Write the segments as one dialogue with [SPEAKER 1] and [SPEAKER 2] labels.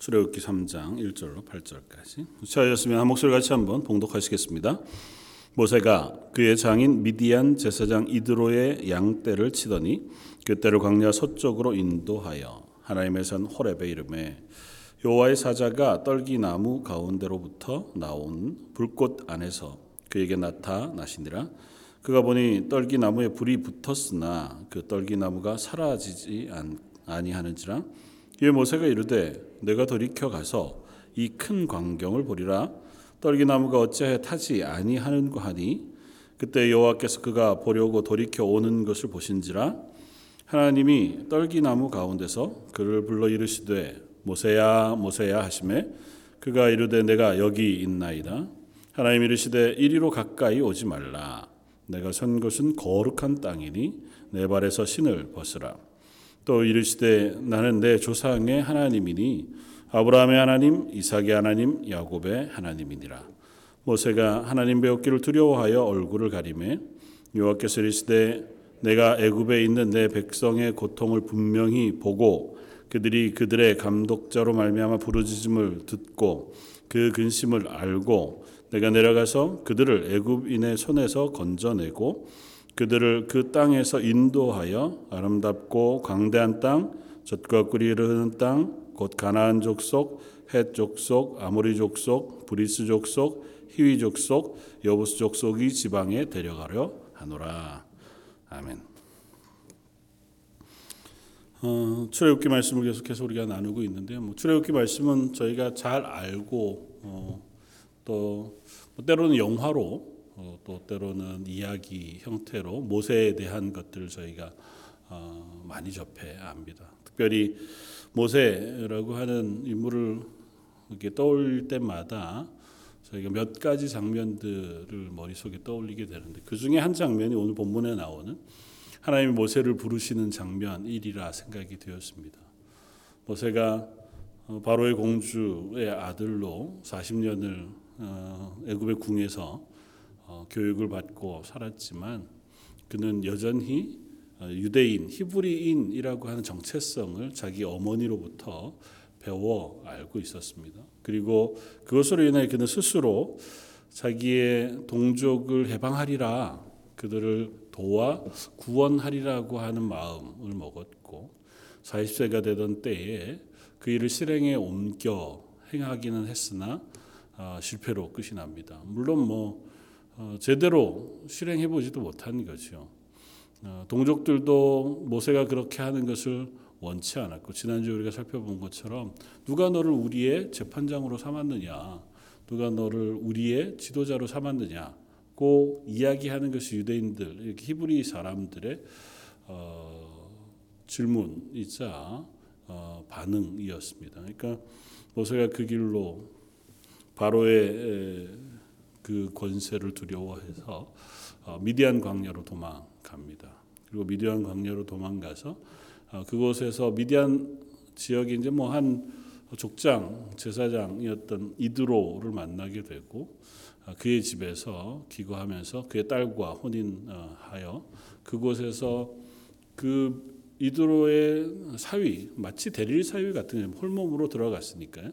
[SPEAKER 1] 출애굽기 3장 1절로 8절까지. 차였으면 한 목소리 같이 한번 봉독하시겠습니다. 모세가 그의 장인 미디안 제사장 이드로의 양떼를 치더니 그 떼를 광야 서쪽으로 인도하여 하나님의 산 호렙의 이름에 여호와의 사자가 떨기 나무 가운데로부터 나온 불꽃 안에서 그에게 나타나시니라 그가 보니 떨기 나무에 불이 붙었으나 그 떨기 나무가 사라지지 아니하는지라 이에 모세가 이르되 내가 돌이켜 가서 이 큰 광경을 보리라. 떨기나무가 어찌하여 타지 아니하는고 하니 그때 여호와께서 그가 보려고 돌이켜 오는 것을 보신지라. 하나님이 떨기나무 가운데서 그를 불러 이르시되 모세야 모세야 하심에 그가 이르되 내가 여기 있나이다. 하나님 이르시되 이리로 가까이 오지 말라. 내가 선 곳은 거룩한 땅이니 내 발에서 신을 벗으라 또 이르시되 나는 내 조상의 하나님이니 아브라함의 하나님, 이삭의 하나님, 야곱의 하나님이니라. 모세가 하나님 배웠기를 두려워하여 얼굴을 가리매 여호와께서 이르시되 내가 애굽에 있는 내 백성의 고통을 분명히 보고 그들이 그들의 감독자로 말미암아 부르짖음을 듣고 그 근심을 알고 내가 내려가서 그들을 애굽인의 손에서 건져내고 그들을 그 땅에서 인도하여 아름답고 광대한 땅, 젖과 꿀이 흐르는 땅, 곧 가나안 족속, 헷 족속, 아모리 족속, 브리스 족속, 히위 족속, 여부스 족속의 지방에 데려가려 하노라. 아멘. 어, 출애굽기 말씀을 계속해서 우리가 나누고 있는데요. 뭐 출애굽기 말씀은 저희가 잘 알고 어, 또 뭐 때로는 영화로 어, 또 때로는 이야기 형태로 모세에 대한 것들을 저희가 어, 많이 접해 압니다. 특별히 모세라고 하는 인물을 이렇게 떠올릴 때마다 저희가 몇 가지 장면들을 머릿속에 떠올리게 되는데 그 중에 한 장면이 오늘 본문에 나오는 하나님이 모세를 부르시는 장면이라 생각이 되었습니다. 모세가 어, 바로의 공주의 아들로 40년을 어, 애굽의 궁에서 어, 교육을 받고 살았지만 그는 여전히 유대인, 히브리인이라고 하는 정체성을 자기 어머니로부터 배워 알고 있었습니다. 그리고 그것으로 인해 그는 스스로 자기의 동족을 해방하리라 그들을 도와 구원하리라고 하는 마음을 먹었고 40세가 되던 때에 그 일을 실행에 옮겨 행하기는 했으나 어, 실패로 끝이 납니다. 물론 뭐 어, 제대로 실행해 보지도 못한 거죠. 어, 동족들도 모세가 그렇게 하는 것을 원치 않았고 지난주 우리가 살펴본 것처럼 누가 너를 우리의 재판장으로 삼았느냐, 누가 너를 우리의 지도자로 삼았느냐고 이야기하는 것이 유대인들, 히브리 사람들의 어, 질문이자 어, 반응이었습니다. 그러니까 모세가 그 길로 바로의 그 권세를 두려워해서 어, 미디안 광야로 도망갑니다. 그리고 미디안 광야로 도망가서 어, 그곳에서 미디안 지역에 이제 뭐 한 족장 제사장이었던 이드로를 만나게 되고 어, 그의 집에서 기거하면서 그의 딸과 혼인하여 그곳에서 그 이드로의 사위 마치 대릴 사위 같은 홀몸으로 들어갔으니까요.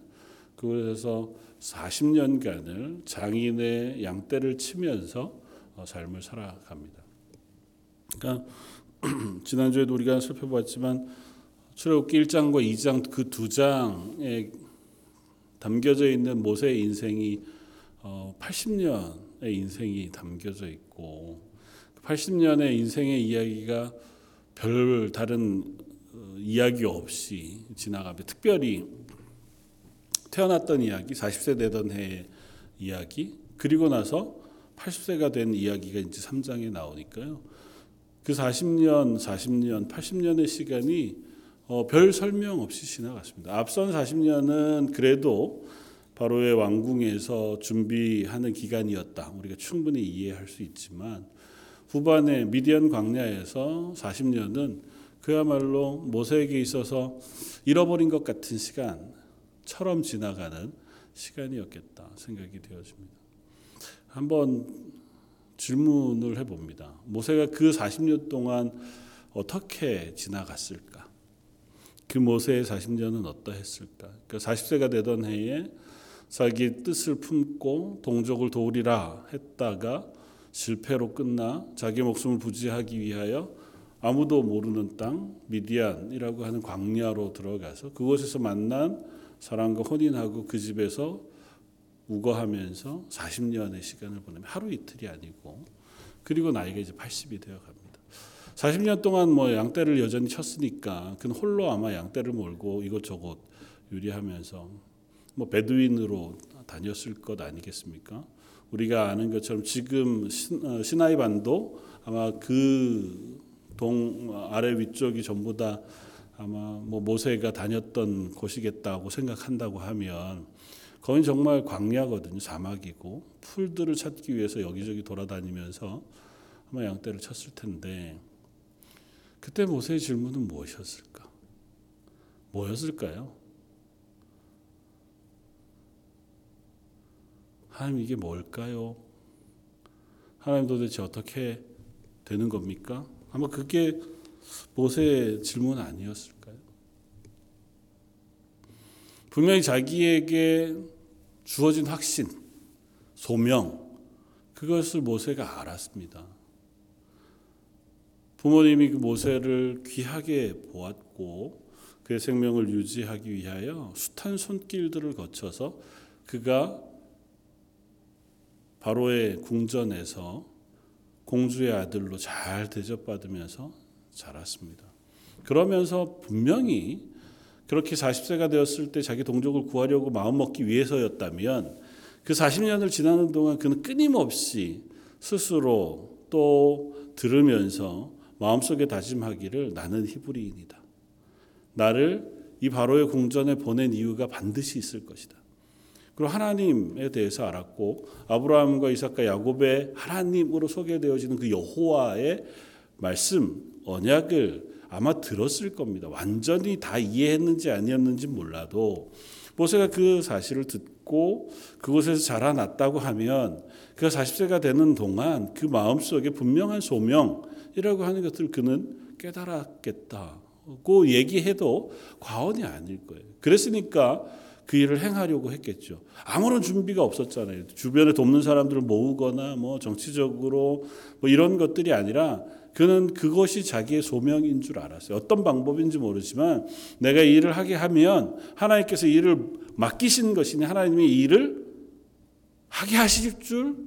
[SPEAKER 1] 그곳에서 40년간을 장인의 양떼를 치면서 어, 삶을 살아갑니다. 그러니까 지난주에도 우리가 살펴봤지만 출애굽기 1장과 2장 그 두 장에 담겨져 있는 모세의 인생이 80년의 어, 인생이 담겨져 있고 80년의 그 인생의 이야기가 별 다른 어, 이야기 없이 지나가며 특별히 태어났던 이야기, 40세 되던 해의 이야기, 그리고 나서 80세가 된 이야기가 이제 3장에 나오니까요. 그 40년, 40년, 80년의 시간이 어, 별 설명 없이 지나갔습니다. 앞선 40년은 그래도 바로의 왕궁에서 준비하는 기간이었다. 우리가 충분히 이해할 수 있지만 후반에 미디안 광야에서 40년은 그야말로 모세에게 있어서 잃어버린 것 같은 시간, 처럼 지나가는 시간이었겠다 생각이 되어집니다. 한번 질문을 해봅니다. 모세가 그 40년 동안 어떻게 지나갔을까? 그 모세의 40년은 어떠했을까? 그 40세가 되던 해에 자기 뜻을 품고 동족을 도우리라 했다가 실패로 끝나 자기 목숨을 부지하기 위하여 아무도 모르는 땅 미디안이라고 하는 광야로 들어가서 그곳에서 만난 사람과 혼인하고 그 집에서 우거하면서 40년의 시간을 보내면 하루 이틀이 아니고 그리고 나이가 이제 80이 되어 갑니다. 40년 동안 뭐 양떼를 여전히 쳤으니까 그는 홀로 아마 양떼를 몰고 이곳저곳 유리하면서 뭐 베두인으로 다녔을 것 아니겠습니까? 우리가 아는 것처럼 지금 신, 어, 시나이 반도 아마 그 동 아래 위쪽이 전부 다 아마 뭐 모세가 다녔던 곳이겠다고 생각한다고 하면 거긴 정말 광야거든요. 사막이고 풀들을 찾기 위해서 여기저기 돌아다니면서 아마 양떼를 쳤을 텐데 그때 모세의 질문은 무엇이었을까? 뭐였을까요? 하나님 이게 뭘까요? 하나님 도대체 어떻게 되는 겁니까? 아마 그게 모세의 질문 아니었을까요? 분명히 자기에게 주어진 확신, 소명, 그것을 모세가 알았습니다. 부모님이 그 모세를 귀하게 보았고 그의 생명을 유지하기 위하여 숱한 손길들을 거쳐서 그가 바로의 궁전에서 공주의 아들로 잘 대접받으면서 자랐습니다. 그러면서 분명히 그렇게 40세가 되었을 때 자기 동족을 구하려고 마음먹기 위해서였다면 그 40년을 지나는 동안 그는 끊임없이 스스로 또 들으면서 마음속에 다짐하기를 나는 히브리인이다. 나를 이 바로의 궁전에 보낸 이유가 반드시 있을 것이다. 그리고 하나님에 대해서 알았고 아브라함과 이삭과 야곱의 하나님으로 소개되어지는 그 여호와의 말씀 언약을 아마 들었을 겁니다. 완전히 다 이해했는지 아니었는지 몰라도 모세가 그 사실을 듣고 그곳에서 자라났다고 하면 그가 40세가 되는 동안 그 마음속에 분명한 소명이라고 하는 것을 그는 깨달았겠다고 얘기해도 과언이 아닐 거예요. 그랬으니까 그 일을 행하려고 했겠죠. 아무런 준비가 없었잖아요. 주변에 돕는 사람들을 모으거나 뭐 정치적으로 뭐 이런 것들이 아니라 그는 그것이 자기의 소명인 줄 알았어요. 어떤 방법인지 모르지만 내가 이 일을 하게 하면 하나님께서 일을 맡기신 것이니 하나님이 이 일을 하게 하실 줄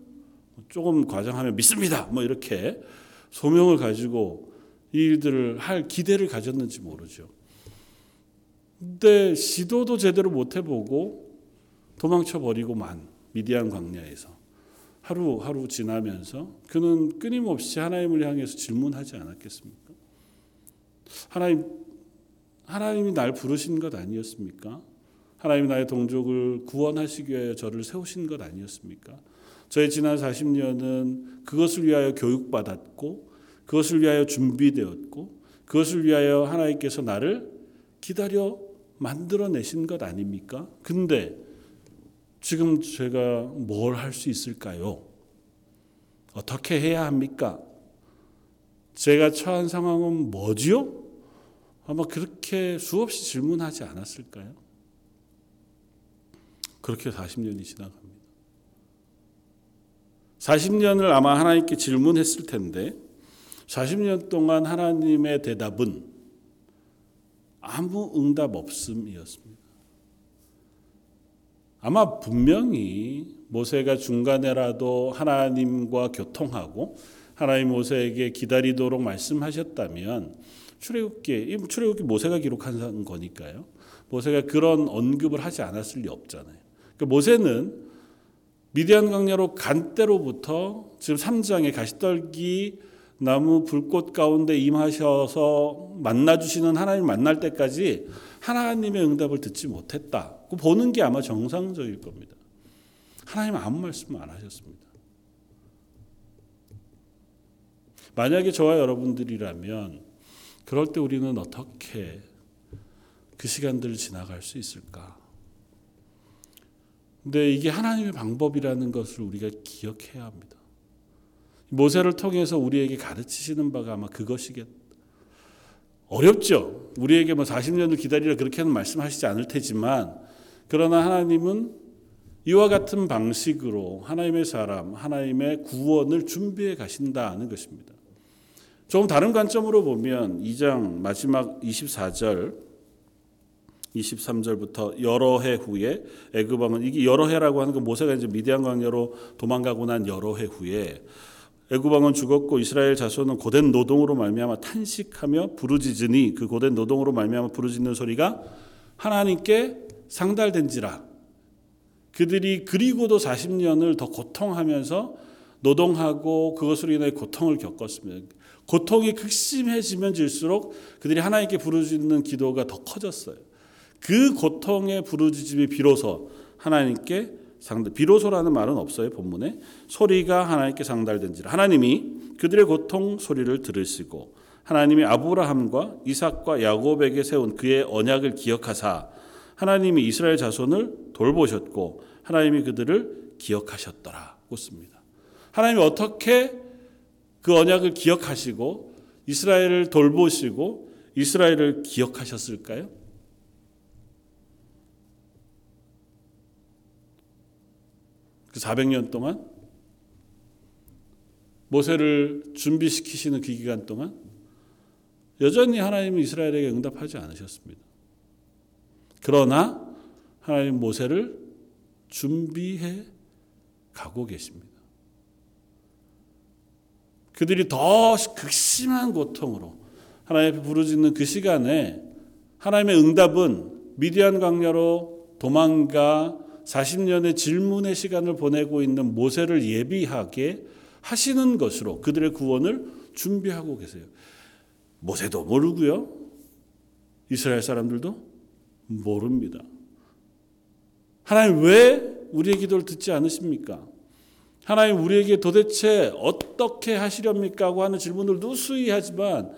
[SPEAKER 1] 조금 과장하면 믿습니다. 뭐 이렇게 소명을 가지고 이 일들을 할 기대를 가졌는지 모르죠. 근데 시도도 제대로 못 해보고 도망쳐 버리고만 미디안 광야에서 하루 하루 지나면서 그는 끊임없이 하나님을 향해서 질문하지 않았겠습니까? 하나님 하나님이 날 부르신 것 아니었습니까? 하나님이 나의 동족을 구원하시기 위하여 저를 세우신 것 아니었습니까? 저의 지난 40년은 그것을 위하여 교육받았고 그것을 위하여 준비되었고 그것을 위하여 하나님께서 나를 기다려 만들어내신 것 아닙니까? 근데 지금 제가 뭘 할 수 있을까요? 어떻게 해야 합니까? 제가 처한 상황은 뭐지요? 아마 그렇게 수없이 질문하지 않았을까요? 그렇게 40년이 지나갑니다. 40년을 아마 하나님께 질문했을 텐데 40년 동안 하나님의 대답은 아무 응답 없음이었습니다. 아마 분명히 모세가 중간에라도 하나님과 교통하고 하나님 모세에게 기다리도록 말씀하셨다면 출애굽기 출애굽기 모세가 기록한 거니까요. 모세가 그런 언급을 하지 않았을 리 없잖아요. 그러니까 모세는 미디안 강야로 간 때로부터 지금 3장의 가시떨기 나무 불꽃 가운데 임하셔서 만나 주시는 하나님 만날 때까지 하나님의 응답을 듣지 못했다. 그 보는 게 아마 정상적일 겁니다. 하나님 아무 말씀 안 하셨습니다. 만약에 저와 여러분들이라면 그럴 때 우리는 어떻게 그 시간들을 지나갈 수 있을까? 근데 이게 하나님의 방법이라는 것을 우리가 기억해야 합니다. 모세를 통해서 우리에게 가르치시는 바가 아마 그것이겠다. 어렵죠. 우리에게 뭐 40년을 기다리라 그렇게는 말씀하시지 않을 테지만 그러나 하나님은 이와 같은 방식으로 하나님의 사람, 하나님의 구원을 준비해 가신다는 것입니다. 조금 다른 관점으로 보면 2장 마지막 24절 23절부터 여러 해 후에 애굽 왕은 이게 여러 해라고 하는 건 모세가 이제 미디안 광야로 도망가고 난 여러 해 후에 애굽 왕은 죽었고 이스라엘 자손은 고된 노동으로 말미암아 탄식하며 부르짖으니 그 고된 노동으로 말미암아 부르짖는 소리가 하나님께 상달된지라 그들이 그리고도 40년을 더 고통하면서 노동하고 그것으로 인해 고통을 겪었습니다. 고통이 극심해지면 질수록 그들이 하나님께 부르짖는 기도가 더 커졌어요. 그 고통의 부르짖음이 비로소 하나님께 상달 비로소라는 말은 없어요 본문에 소리가 하나님께 상달된지라 하나님이 그들의 고통 소리를 들으시고 하나님이 아브라함과 이삭과 야곱에게 세운 그의 언약을 기억하사 하나님이 이스라엘 자손을 돌보셨고 하나님이 그들을 기억하셨더라고 씁니다. 하나님이 어떻게 그 언약을 기억하시고 이스라엘을 돌보시고 이스라엘을 기억하셨을까요? 그 400년 동안 모세를 준비시키시는 그 기간 동안 여전히 하나님은 이스라엘에게 응답하지 않으셨습니다. 그러나 하나님 모세를 준비해 가고 계십니다. 그들이 더 극심한 고통으로 하나님 앞에 부르짖는 그 시간에 하나님의 응답은 미디안 광야로 도망가 40년의 질문의 시간을 보내고 있는 모세를 예비하게 하시는 것으로 그들의 구원을 준비하고 계세요. 모세도 모르고요. 이스라엘 사람들도 모릅니다. 하나님 왜 우리의 기도를 듣지 않으십니까? 하나님 우리에게 도대체 어떻게 하시렵니까? 하고 하는 질문을 누수히 하지만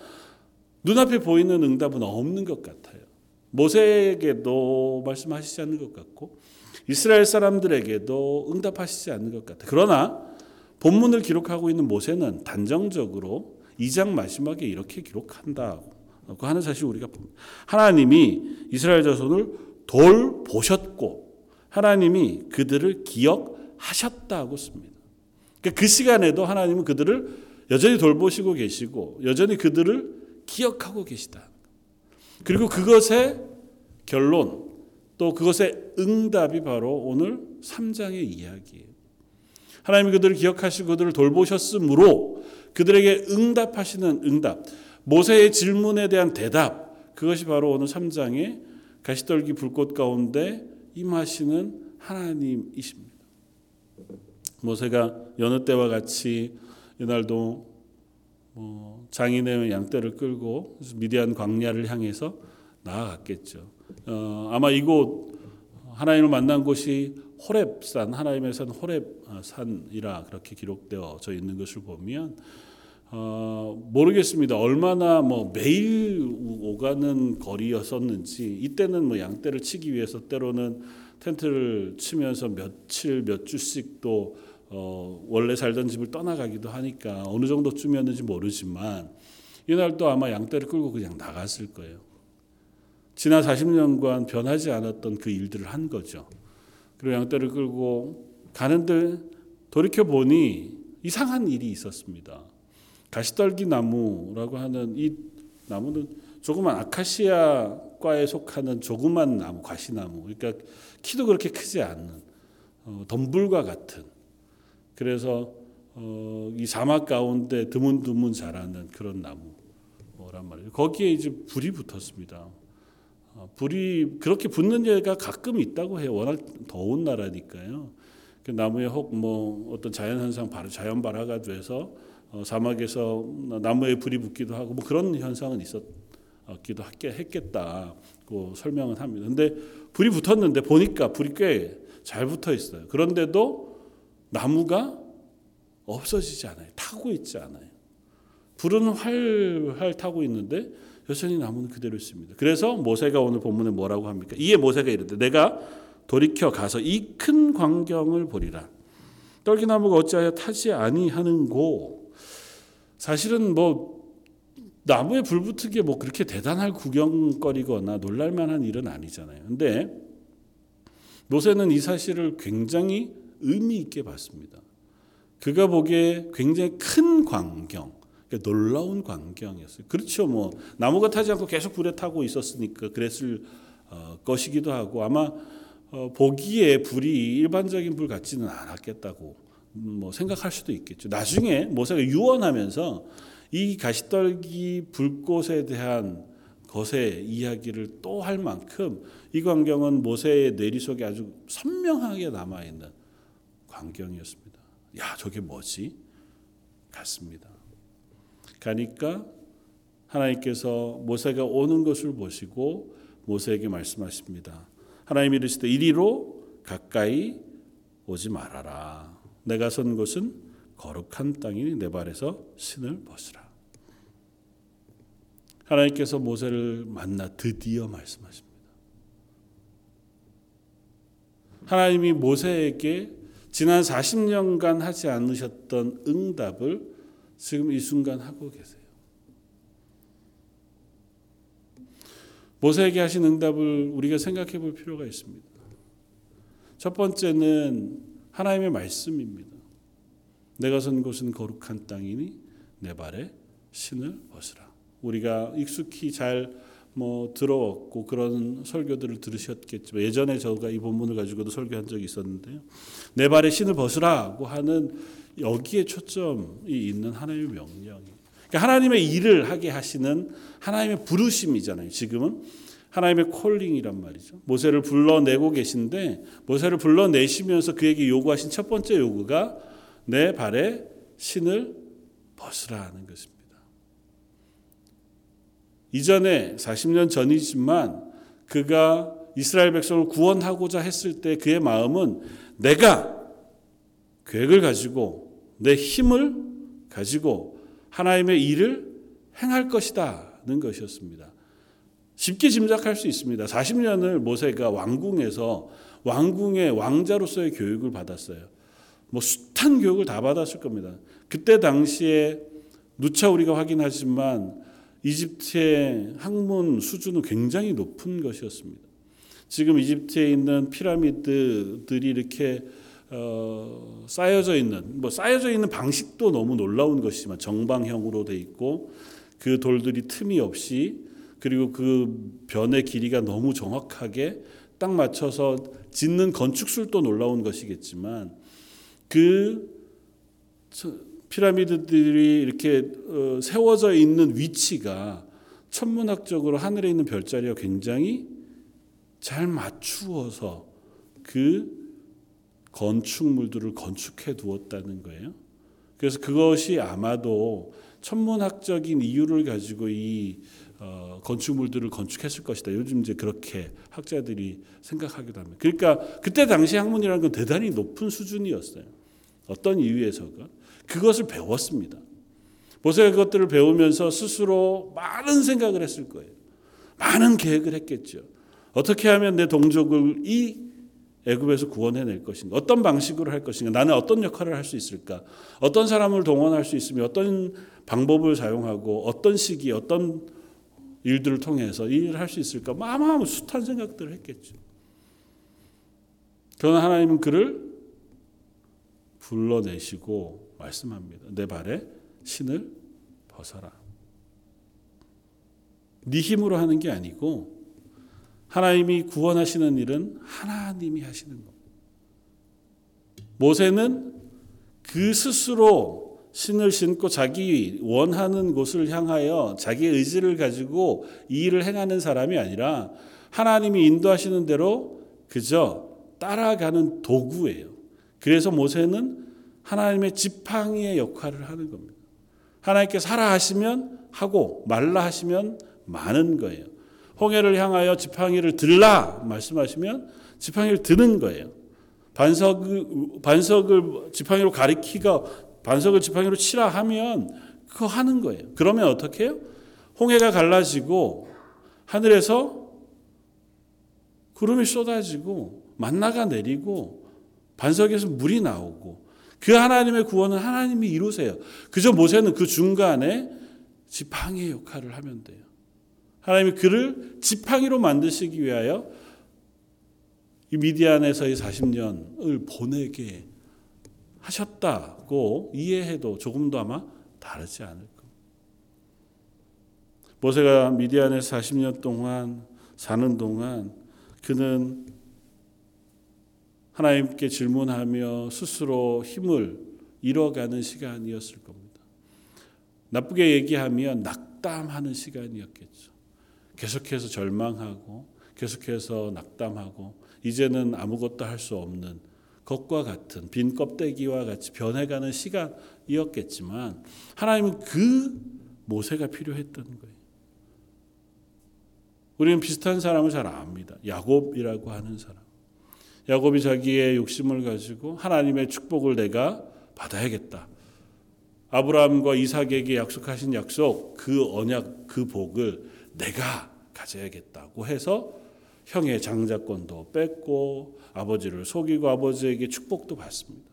[SPEAKER 1] 눈앞에 보이는 응답은 없는 것 같아요. 모세에게도 말씀하시지 않는 것 같고 이스라엘 사람들에게도 응답하시지 않는 것 같아요. 그러나 본문을 기록하고 있는 모세는 단정적으로 2장 마지막에 이렇게 기록한다고 하는 사실 우리가 봅니다. 하나님이 이스라엘 자손을 돌보셨고 하나님이 그들을 기억하셨다고 씁니다. 그러니까 그 시간에도 하나님은 그들을 여전히 돌보시고 계시고 여전히 그들을 기억하고 계시다. 그리고 그것의 결론 또 그것의 응답이 바로 오늘 3장의 이야기예요. 하나님이 그들을 기억하시고 그들을 돌보셨으므로 그들에게 응답하시는 응답, 모세의 질문에 대한 대답, 그것이 바로 오늘 3장의 가시떨기 불꽃 가운데 임하시는 하나님이십니다. 모세가 여느 때와 같이 이날도 뭐 장인의 양떼를 끌고 미디안 광야를 향해서 나아갔겠죠. 어, 아마 이곳 하나님을 만난 곳이 호렙산 하나님의 산 호렙산이라 그렇게 기록되어져 있는 것을 보면 어, 모르겠습니다. 얼마나 뭐 매일 오가는 거리였었는지 이때는 뭐 양떼를 치기 위해서 때로는 텐트를 치면서 며칠 몇 주씩 또 어, 원래 살던 집을 떠나가기도 하니까 어느 정도쯤이었는지 모르지만 이날 또 아마 양떼를 끌고 그냥 나갔을 거예요. 지난 40년간 변하지 않았던 그 일들을 한 거죠. 그리고 양떼를 끌고 가는데 돌이켜 보니 이상한 일이 있었습니다. 가시떨기 나무라고 하는 이 나무는 조그만 아카시아과에 속하는 조그만 나무, 가시나무. 그러니까 키도 그렇게 크지 않는 어, 덤불과 같은. 그래서 어, 이 사막 가운데 드문드문 자라는 그런 나무란 말이에요. 거기에 이제 불이 붙었습니다. 어, 불이 그렇게 붙는 예가 가끔 있다고 해요. 워낙 더운 나라니까요. 그 나무에 혹 뭐 어떤 자연 현상 바로 자연 발화가 돼서 어, 사막에서 나무에 불이 붙기도 하고 뭐 그런 현상은 있었기도 했겠다고 설명은 합니다. 근데 불이 붙었는데 보니까 불이 꽤 잘 붙어 있어요. 그런데도 나무가 없어지지 않아요. 타고 있지 않아요. 불은 활활 타고 있는데 여전히 나무는 그대로 있습니다. 그래서 모세가 오늘 본문에 뭐라고 합니까? 이에 모세가 이르되 내가 돌이켜 가서 이 큰 광경을 보리라. 떨기나무가 어찌하여 타지 아니하는고 사실은 뭐 나무에 불 붙은 게 뭐 그렇게 대단할 구경거리거나 놀랄만한 일은 아니잖아요. 근데 모세는 이 사실을 굉장히 의미 있게 봤습니다. 그가 보기에 굉장히 큰 광경, 그러니까 놀라운 광경이었어요. 그렇죠, 뭐 나무가 타지 않고 계속 불에 타고 있었으니까 그랬을 어, 것이기도 하고 아마 어, 보기에 불이 일반적인 불 같지는 않았겠다고 음, 뭐 생각할 수도 있겠죠. 나중에 모세가 유언하면서 이 가시떨기 불꽃에 대한 것의 이야기를 또 할 만큼 이 광경은 모세의 뇌리 속에 아주 선명하게 남아 있는 광경이었습니다. 야, 저게 뭐지? 같습니다. 가니까 하나님께서 모세가 오는 것을 보시고 모세에게 말씀하십니다. 하나님이 이르시되 이리로 가까이 오지 말아라. 내가 선 곳은 거룩한 땅이니 내 발에서 신을 벗으라. 하나님께서 모세를 만나 드디어 말씀하십니다. 하나님이 모세에게 지난 40년간 하지 않으셨던 응답을 지금 이 순간 하고 계세요. 모세에게 하신 응답을 우리가 생각해 볼 필요가 있습니다. 첫 번째는 하나님의 말씀입니다. 내가 선 곳은 거룩한 땅이니 내 발에 신을 벗으라. 우리가 익숙히 잘 뭐 들어왔고 그런 설교들을 들으셨겠지만 예전에 저가 이 본문을 가지고도 설교한 적이 있었는데요. 내 발에 신을 벗으라고 하는 여기에 초점이 있는 하나님의 명령이. 그러니까 하나님의 일을 하게 하시는 하나님의 부르심이잖아요. 지금은 하나님의 콜링이란 말이죠. 모세를 불러내고 계신데 모세를 불러내시면서 그에게 요구하신 첫 번째 요구가 내 발에 신을 벗으라는 것입니다. 이전에 40년 전이지만 그가 이스라엘 백성을 구원하고자 했을 때 그의 마음은 내가 계획을 가지고 내 힘을 가지고 하나님의 일을 행할 것이다는 것이었습니다. 쉽게 짐작할 수 있습니다. 40년을 모세가 왕궁에서 왕궁의 왕자로서의 교육을 받았어요. 뭐 숱한 교육을 다 받았을 겁니다. 그때 당시에 누차 우리가 확인하지만 이집트의 학문 수준은 굉장히 높은 것이었습니다. 지금 이집트에 있는 피라미드들이 이렇게 어, 쌓여져 있는 뭐 쌓여져 있는 방식도 너무 놀라운 것이지만 정방형으로 돼 있고 그 돌들이 틈이 없이 그리고 그 변의 길이가 너무 정확하게 딱 맞춰서 짓는 건축술도 놀라운 것이겠지만 그 피라미드들이 이렇게 어, 세워져 있는 위치가 천문학적으로 하늘에 있는 별자리와 굉장히 잘 맞추어서 그 건축물들을 건축해 두었다는 거예요. 그래서 그것이 아마도 천문학적인 이유를 가지고 이 어, 건축물들을 건축했을 것이다. 요즘 이제 그렇게 학자들이 생각하기도 합니다. 그러니까 그때 당시 학문이라는 건 대단히 높은 수준이었어요. 어떤 이유에서가 그것을 배웠습니다. 모세가 그것들을 배우면서 스스로 많은 생각을 했을 거예요. 많은 계획을 했겠죠. 어떻게 하면 내 동족을 이 애굽에서 구원해낼 것인가? 어떤 방식으로 할 것인가? 나는 어떤 역할을 할 수 있을까? 어떤 사람을 동원할 수 있으며 어떤 방법을 사용하고 어떤 시기, 어떤 일들을 통해서 일을 할 수 있을까? 마마무 숱한 생각들을 했겠죠. 그러나 하나님은 그를 불러내시고 말씀합니다. 내 발에 신을 벗어라. 네 힘으로 하는 게 아니고 하나님이 구원하시는 일은 하나님이 하시는 겁니다. 모세는 그 스스로 신을 신고 자기 원하는 곳을 향하여 자기 의지를 가지고 이 일을 행하는 사람이 아니라 하나님이 인도하시는 대로 그저 따라가는 도구예요. 그래서 모세는 하나님의 지팡이의 역할을 하는 겁니다. 하나님께서 하라 하시면 하고 말라 하시면 많은 거예요. 홍해를 향하여 지팡이를 들라 말씀하시면 지팡이를 드는 거예요. 반석을 반석을 지팡이로 가리키가 반석을 지팡이로 치라 하면 그거 하는 거예요. 그러면 어떻게 해요? 홍해가 갈라지고 하늘에서 구름이 쏟아지고 만나가 내리고 반석에서 물이 나오고 그 하나님의 구원은 하나님이 이루세요. 그저 모세는 그 중간에 지팡이의 역할을 하면 돼요. 하나님이 그를 지팡이로 만드시기 위하여 이 미디안에서의 40년을 보내게 하셨다고 이해해도 조금도 아마 다르지 않을 겁니다. 모세가 미디안에서 40년 동안 사는 동안 그는 하나님께 질문하며 스스로 힘을 잃어가는 시간이었을 겁니다. 나쁘게 얘기하면 낙담하는 시간이었겠죠. 계속해서 절망하고 계속해서 낙담하고 이제는 아무것도 할 수 없는 것과 같은 빈 껍데기와 같이 변해가는 시간이었겠지만 하나님은 그 모세가 필요했던 거예요. 우리는 비슷한 사람을 잘 압니다. 야곱이라고 하는 사람. 야곱이 자기의 욕심을 가지고 하나님의 축복을 내가 받아야겠다. 아브라함과 이삭에게 약속하신 약속, 그 언약, 그 복을 내가 가져야겠다고 해서 형의 장자권도 뺏고 아버지를 속이고 아버지에게 축복도 받습니다.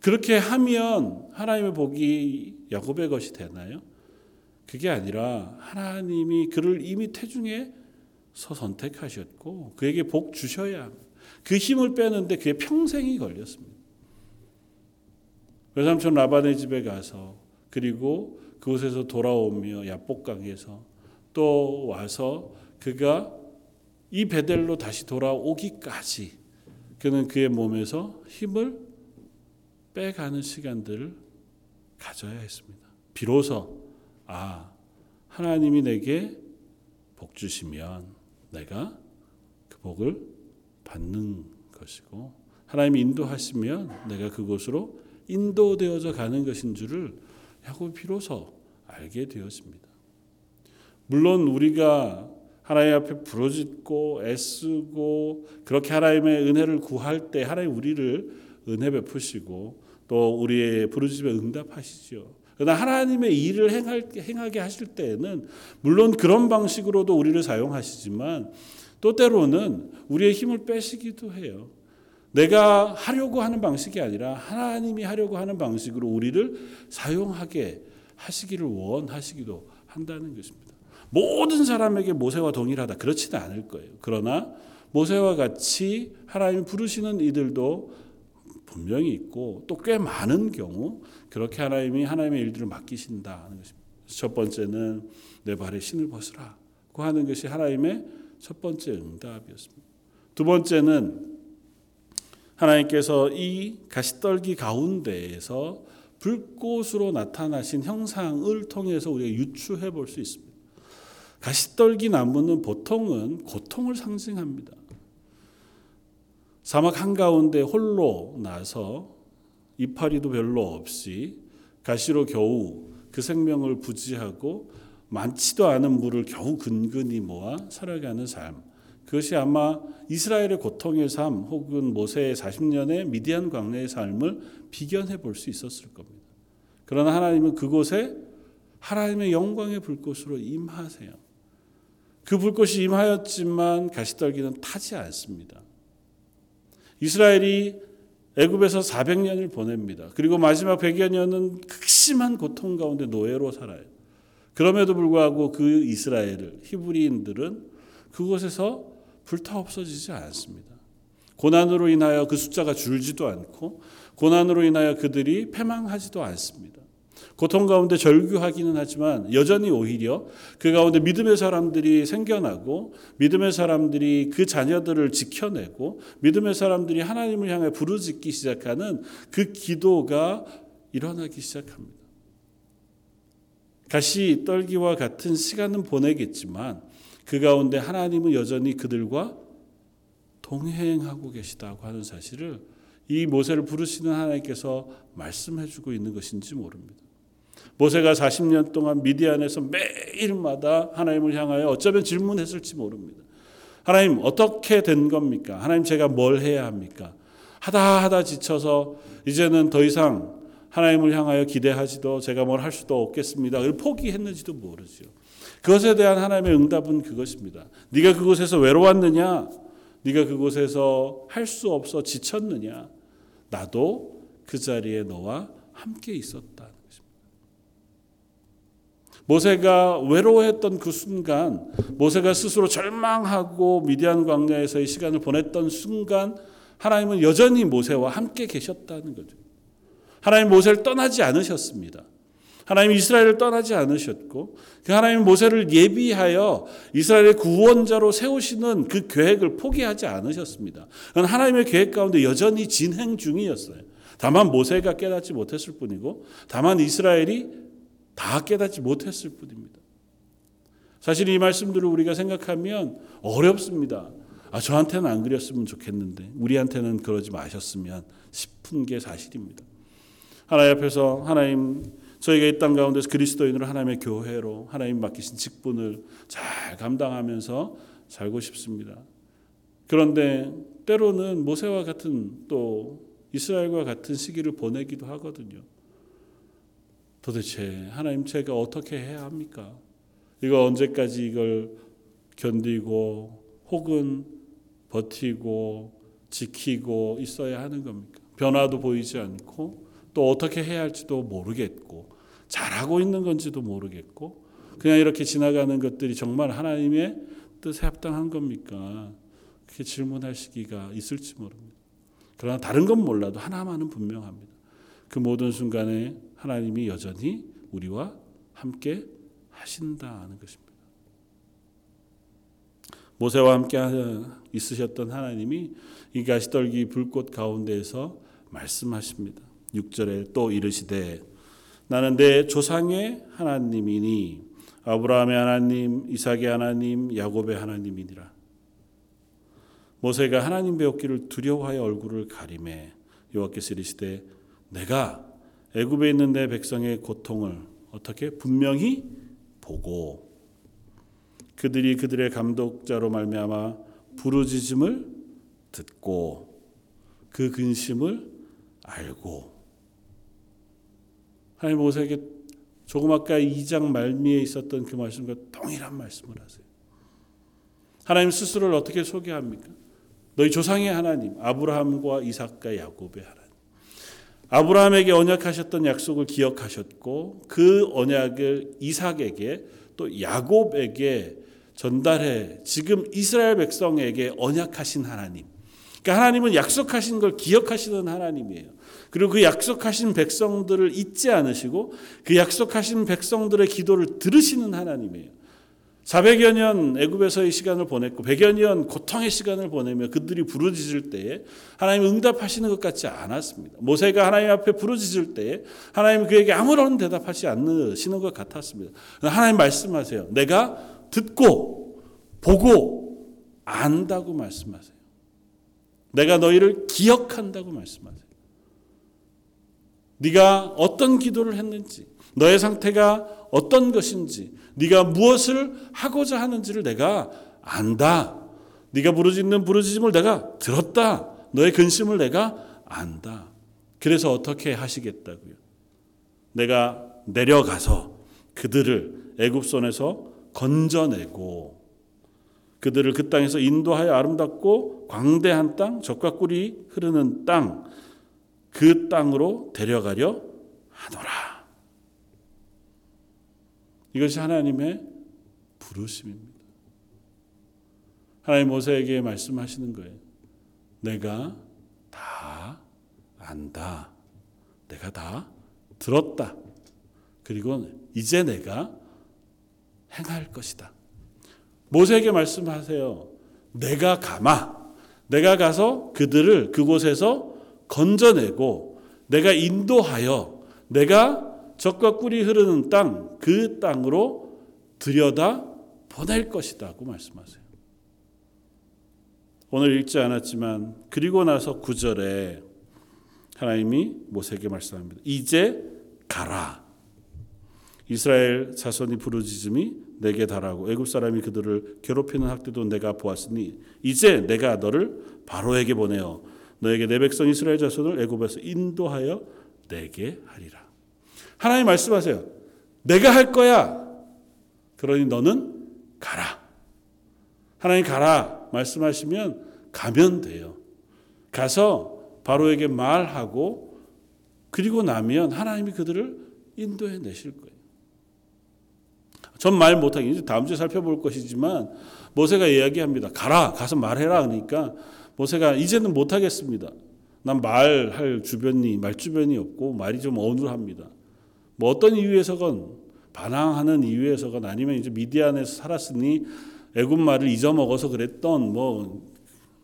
[SPEAKER 1] 그렇게 하면 하나님의 복이 야곱의 것이 되나요? 그게 아니라 하나님이 그를 이미 태중에 서 선택하셨고 그에게 복 주셔야 그 힘을 빼는데 그게 평생이 걸렸습니다. 외삼촌 라반의 집에 가서 그리고 그곳에서 돌아오며 야복강에서 또 와서 그가 이 베델로 다시 돌아오기까지 그는 그의 몸에서 힘을 빼가는 시간들을 가져야 했습니다. 비로소 아 하나님이 내게 복 주시면 내가 그 복을 받는 것이고 하나님이 인도하시면 내가 그곳으로 인도되어져 가는 것인 줄을 야곱이 비로소 알게 되었습니다. 물론 우리가 하나님 앞에 부르짖고 애쓰고 그렇게 하나님의 은혜를 구할 때 하나님 우리를 은혜 베푸시고 또 우리의 부르짖음에 응답하시죠. 그러나 하나님의 일을 행할, 행하게 하실 때에는 물론 그런 방식으로도 우리를 사용하시지만 또 때로는 우리의 힘을 빼시기도 해요. 내가 하려고 하는 방식이 아니라 하나님이 하려고 하는 방식으로 우리를 사용하게 하시기를 원하시기도 한다는 것입니다. 모든 사람에게 모세와 동일하다. 그렇지는 않을 거예요. 그러나 모세와 같이 하나님 부르시는 이들도 분명히 있고 또 꽤 많은 경우 그렇게 하나님이 하나님의 일들을 맡기신다는 것입니다. 첫 번째는 내 발에 신을 벗으라 고 하는 것이 하나님의 첫 번째 응답이었습니다. 두 번째는 하나님께서 이 가시떨기 가운데에서 불꽃으로 나타나신 형상을 통해서 우리가 유추해 볼 수 있습니다. 가시떨기 나무는 보통은 고통을 상징합니다. 사막 한가운데 홀로 나서 이파리도 별로 없이 가시로 겨우 그 생명을 부지하고 많지도 않은 물을 겨우 근근히 모아 살아가는 삶. 그것이 아마 이스라엘의 고통의 삶 혹은 모세의 40년의 미디안 광야의 삶을 비견해 볼 수 있었을 겁니다. 그러나 하나님은 그곳에 하나님의 영광의 불꽃으로 임하세요. 그 불꽃이 임하였지만 가시떨기는 타지 않습니다. 이스라엘이 애굽에서 400년을 보냅니다. 그리고 마지막 100여 년은 극심한 고통 가운데 노예로 살아요. 그럼에도 불구하고 그 이스라엘을 히브리인들은 그곳에서 불타 없어지지 않습니다. 고난으로 인하여 그 숫자가 줄지도 않고 고난으로 인하여 그들이 패망하지도 않습니다. 고통 가운데 절규하기는 하지만 여전히 오히려 그 가운데 믿음의 사람들이 생겨나고 믿음의 사람들이 그 자녀들을 지켜내고 믿음의 사람들이 하나님을 향해 부르짖기 시작하는 그 기도가 일어나기 시작합니다. 가시 떨기와 같은 시간은 보내겠지만 그 가운데 하나님은 여전히 그들과 동행하고 계시다고 하는 사실을 이 모세를 부르시는 하나님께서 말씀해 주고 있는 것인지 모릅니다. 모세가 40년 동안 미디안에서 매일마다 하나님을 향하여 어쩌면 질문했을지 모릅니다. 하나님 어떻게 된 겁니까? 하나님 제가 뭘 해야 합니까? 하다 하다 지쳐서 이제는 더 이상 하나님을 향하여 기대하지도 제가 뭘 할 수도 없겠습니다. 포기했는지도 모르죠. 그것에 대한 하나님의 응답은 그것입니다. 네가 그곳에서 외로웠느냐? 네가 그곳에서 할 수 없어 지쳤느냐? 나도 그 자리에 너와 함께 있었다. 모세가 외로워했던 그 순간, 모세가 스스로 절망하고 미디안 광야에서의 시간을 보냈던 순간, 하나님은 여전히 모세와 함께 계셨다는 거죠. 하나님 모세를 떠나지 않으셨습니다. 하나님 이스라엘을 떠나지 않으셨고 그 하나님 모세를 예비하여 이스라엘의 구원자로 세우시는 그 계획을 포기하지 않으셨습니다. 하나님의 계획 가운데 여전히 진행 중이었어요. 다만 모세가 깨닫지 못했을 뿐이고 다만 이스라엘이 다 깨닫지 못했을 뿐입니다. 사실 이 말씀들을 우리가 생각하면 어렵습니다. 아, 저한테는 안 그렸으면 좋겠는데, 우리한테는 그러지 마셨으면 싶은 게 사실입니다. 하나님 앞에서 하나님 저희가 이 땅 가운데서 그리스도인으로 하나님의 교회로 하나님 맡기신 직분을 잘 감당하면서 살고 싶습니다. 그런데 때로는 모세와 같은 또 이스라엘과 같은 시기를 보내기도 하거든요. 도대체 하나님 제가 어떻게 해야 합니까? 이거 언제까지 이걸 견디고 혹은 버티고 지키고 있어야 하는 겁니까? 변화도 보이지 않고 또 어떻게 해야 할지도 모르겠고 잘하고 있는 건지도 모르겠고 그냥 이렇게 지나가는 것들이 정말 하나님의 뜻에 합당한 겁니까? 그렇게 질문할 시기가 있을지 모릅니다. 그러나 다른 건 몰라도 하나만은 분명합니다. 그 모든 순간에 하나님이 여전히 우리와 함께 하신다는 것입니다. 모세와 함께 있으셨던 하나님이 이 가시떨기 불꽃 가운데에서 말씀하십니다. 6절에 또 이르시되 나는 내 조상의 하나님이니 아브라함의 하나님, 이삭의 하나님, 야곱의 하나님이니라. 모세가 하나님 배웠기를 두려워하여 얼굴을 가리매 여호와께서 이르시되 내가 애굽에 있는 내 백성의 고통을 어떻게 분명히 보고 그들이 그들의 감독자로 말미암아 부르짖음을 듣고 그 근심을 알고 하나님 모세에게 조금 아까 2장 말미에 있었던 그 말씀과 동일한 말씀을 하세요. 하나님 스스로를 어떻게 소개합니까? 너희 조상의 하나님, 아브라함과 이삭과 야곱의 하나님. 아브라함에게 언약하셨던 약속을 기억하셨고 그 언약을 이삭에게 또 야곱에게 전달해 지금 이스라엘 백성에게 언약하신 하나님. 그러니까 하나님은 약속하신 걸 기억하시는 하나님이에요. 그리고 그 약속하신 백성들을 잊지 않으시고 그 약속하신 백성들의 기도를 들으시는 하나님이에요. 400여 년 애굽에서의 시간을 보냈고 100여 년 고통의 시간을 보내며 그들이 부르짖을 때에 하나님 응답하시는 것 같지 않았습니다. 모세가 하나님 앞에 부르짖을 때에 하나님 그에게 아무런 대답하지 않으시는 것 같았습니다. 하나님 말씀하세요. 내가 듣고 보고 안다고 말씀하세요. 내가 너희를 기억한다고 말씀하세요. 네가 어떤 기도를 했는지, 너의 상태가 어떤 것인지, 네가 무엇을 하고자 하는지를 내가 안다. 네가 부르짖는 부르짖음을 내가 들었다. 너의 근심을 내가 안다. 그래서 어떻게 하시겠다고요? 내가 내려가서 그들을 애굽 손에서 건져내고 그들을 그 땅에서 인도하여 아름답고 광대한 땅, 적과 꿀이 흐르는 땅, 그 땅으로 데려가려 하노라. 이것이 하나님의 부르심입니다. 하나님 모세에게 말씀하시는 거예요. 내가 다 안다. 내가 다 들었다. 그리고 이제 내가 행할 것이다. 모세에게 말씀하세요. 내가 가마. 내가 가서 그들을 그곳에서 건져내고 내가 인도하여 내가 적과 꿀이 흐르는 땅, 그 땅으로 들여다 보낼 것이다고 말씀하세요. 오늘 읽지 않았지만 그리고 나서 9절에 하나님이 모세에게 말씀합니다. 이제 가라. 이스라엘 자손이 부르짖음이 내게 달하고 애굽 사람이 그들을 괴롭히는 학대도 내가 보았으니 이제 내가 너를 바로에게 보내어 너에게 내 백성 이스라엘 자손을 애굽에서 인도하여 내게 하리라. 하나님 말씀하세요. 내가 할 거야. 그러니 너는 가라. 하나님 가라 말씀하시면 가면 돼요. 가서 바로에게 말하고 그리고 나면 하나님이 그들을 인도해 내실 거예요. 전말 이제 다음 주에 살펴볼 것이지만 모세가 이야기합니다. 가라 가서 말해라 그러니까 모세가 이제는 못하겠습니다. 난 말할 주변이 말 주변이 없고 말이 좀 어눌합니다. 뭐 어떤 이유에서건 반항하는 이유에서건 아니면 이제 미디안에서 살았으니 애굽 말을 잊어먹어서 그랬던 뭐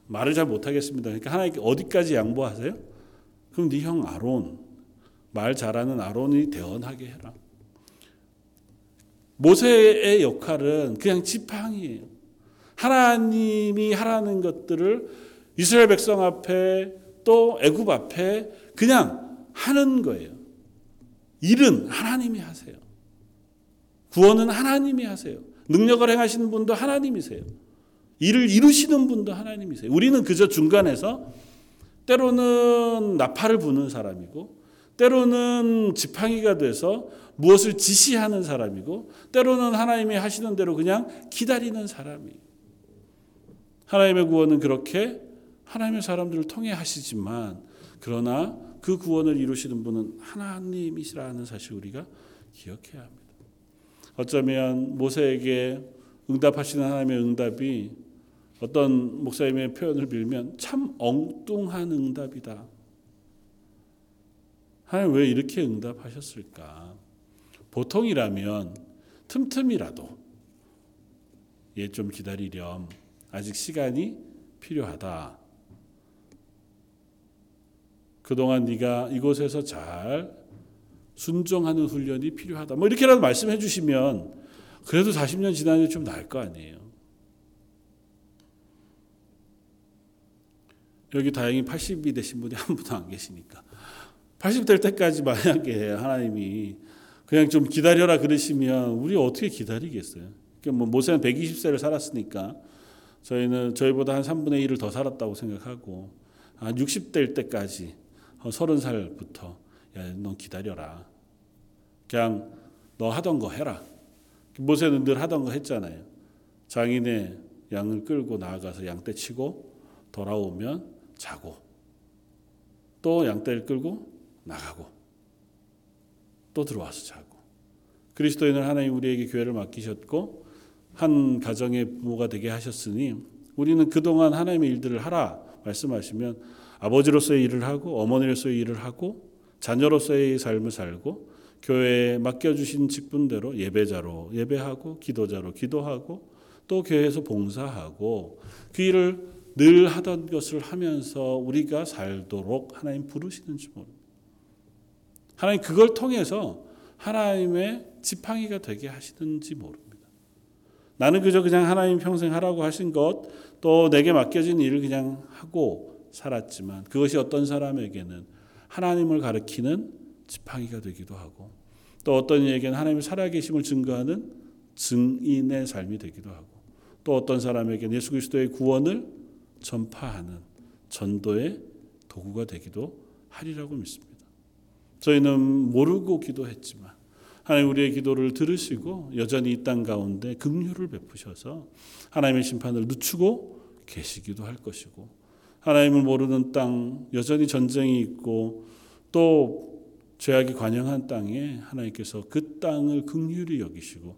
[SPEAKER 1] 말을 잘 못하겠습니다. 그러니까 하나님께 어디까지 양보하세요? 그럼 네 형 아론 말 잘하는 아론이 대언하게 해라. 모세의 역할은 그냥 지팡이에요. 하나님이 하라는 것들을 이스라엘 백성 앞에 또 애굽 앞에 그냥 하는 거예요. 일은 하나님이 하세요. 구원은 하나님이 하세요. 능력을 행하시는 분도 하나님이세요. 일을 이루시는 분도 하나님이세요. 우리는 그저 중간에서 때로는 나팔을 부는 사람이고 때로는 지팡이가 돼서 무엇을 지시하는 사람이고 때로는 하나님이 하시는 대로 그냥 기다리는 사람이에요. 하나님의 구원은 그렇게 하나님의 사람들을 통해 하시지만 그러나 그 구원을 이루시는 분은 하나님이시라는 사실 우리가 기억해야 합니다. 어쩌면 모세에게 응답하시는 하나님의 응답이 어떤 목사님의 표현을 빌면 참 엉뚱한 응답이다. 하나님 왜 이렇게 응답하셨을까? 보통이라면 틈틈이라도 얘좀 기다리렴. 아직 시간이 필요하다. 그동안 네가 이곳에서 잘 순종하는 훈련이 필요하다. 뭐 이렇게라도 말씀해 주시면 그래도 40년 지나는데 좀 나을 거 아니에요. 여기 다행히 80이 되신 분이 한 분도 안 계시니까 80 될 때까지 만약에 하나님이 그냥 좀 기다려라 그러시면 우리 어떻게 기다리겠어요? 그러니까 뭐 모세는 120세를 살았으니까 저희는 저희보다 한 3분의 1을 더 살았다고 생각하고 한 60 될 때까지 30살부터 야, 넌 기다려라. 그냥 너 하던 거 해라. 모세는 늘 하던 거 했잖아요. 장인의 양을 끌고 나아가서 양떼 치고 돌아오면 자고 또 양떼를 끌고 나가고 또 들어와서 자고 그리스도인은 하나님 우리에게 교회를 맡기셨고 한 가정의 부모가 되게 하셨으니 우리는 그동안 하나님의 일들을 하라 말씀하시면 아버지로서의 일을 하고 어머니로서의 일을 하고 자녀로서의 삶을 살고 교회에 맡겨주신 직분대로 예배자로 예배하고 기도자로 기도하고 또 교회에서 봉사하고 그 일을 늘 하던 것을 하면서 우리가 살도록 하나님 부르시는지 모릅니다. 하나님 그걸 통해서 하나님의 지팡이가 되게 하시는지 모릅니다. 나는 그저 그냥 하나님 평생 하라고 하신 것, 또 내게 맡겨진 일을 그냥 하고 살았지만 그것이 어떤 사람에게는 하나님을 가리키는 지팡이가 되기도 하고 또 어떤 이에게는 하나님의 살아계심을 증거하는 증인의 삶이 되기도 하고 또 어떤 사람에게는 예수 그리스도의 구원을 전파하는 전도의 도구가 되기도 하리라고 믿습니다. 저희는 모르고 기도했지만 하나님 우리의 기도를 들으시고 여전히 이 땅 가운데 긍휼을 베푸셔서 하나님의 심판을 늦추고 계시기도 할 것이고 하나님을 모르는 땅 여전히 전쟁이 있고 또 죄악이 관영한 땅에 하나님께서 그 땅을 긍휼히 여기시고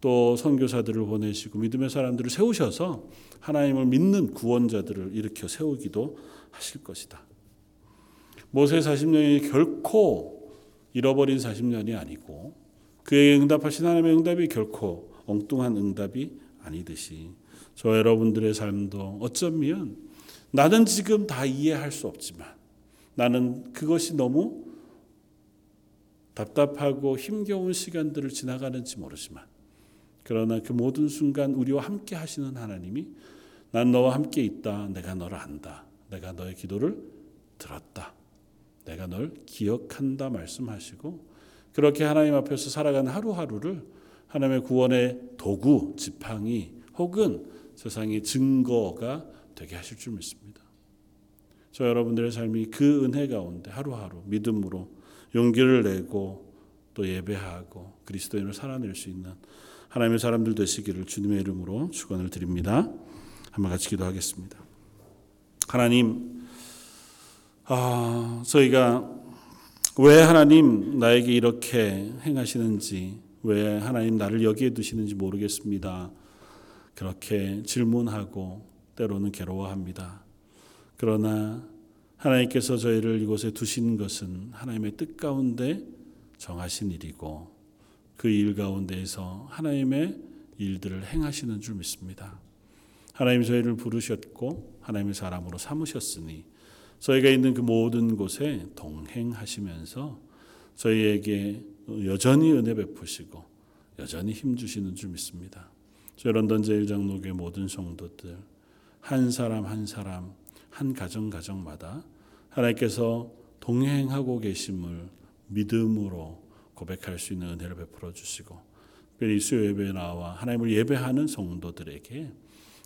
[SPEAKER 1] 또 선교사들을 보내시고 믿음의 사람들을 세우셔서 하나님을 믿는 구원자들을 일으켜 세우기도 하실 것이다. 모세 40년이 결코 잃어버린 40년이 아니고 그에게 응답하신 하나님의 응답이 결코 엉뚱한 응답이 아니듯이 저 여러분들의 삶도 어쩌면 나는 지금 다 이해할 수 없지만 나는 그것이 너무 답답하고 힘겨운 시간들을 지나가는지 모르지만 그러나 그 모든 순간 우리와 함께 하시는 하나님이 난 너와 함께 있다. 내가 너를 안다. 내가 너의 기도를 들었다. 내가 널 기억한다 말씀하시고 그렇게 하나님 앞에서 살아가는 하루하루를 하나님의 구원의 도구, 지팡이 혹은 세상의 증거가 되게 하실 줄 믿습니다. 저 여러분들의 삶이 그 은혜 가운데 하루하루 믿음으로 용기를 내고 또 예배하고 그리스도인을 살아낼 수 있는 하나님의 사람들 되시기를 주님의 이름으로 축원을 드립니다. 한번 같이 기도하겠습니다. 하나님, 아, 저희가 왜 하나님 나에게 이렇게 행하시는지 왜 하나님 나를 여기에 두시는지 모르겠습니다. 그렇게 질문하고 때로는 괴로워합니다. 그러나 하나님께서 저희를 이곳에 두신 것은 하나님의 뜻 가운데 정하신 일이고 그 일 가운데에서 하나님의 일들을 행하시는 줄 믿습니다. 하나님 저희를 부르셨고 하나님의 사람으로 삼으셨으니 저희가 있는 그 모든 곳에 동행하시면서 저희에게 여전히 은혜 베푸시고 여전히 힘 주시는 줄 믿습니다. 저희 런던 제일장로교회 모든 성도들 한 사람 한 사람 한 가정 가정마다 하나님께서 동행하고 계심을 믿음으로 고백할 수 있는 은혜를 베풀어 주시고 특별히 수요 예배에 나와 하나님을 예배하는 성도들에게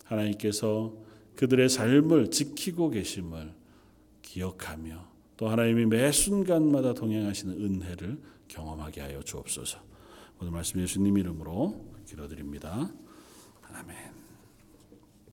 [SPEAKER 1] 하나님께서 그들의 삶을 지키고 계심을 기억하며 또 하나님이 매 순간마다 동행하시는 은혜를 경험하게 하여 주옵소서. 오늘 말씀 예수님 이름으로 기도드립니다. 아멘.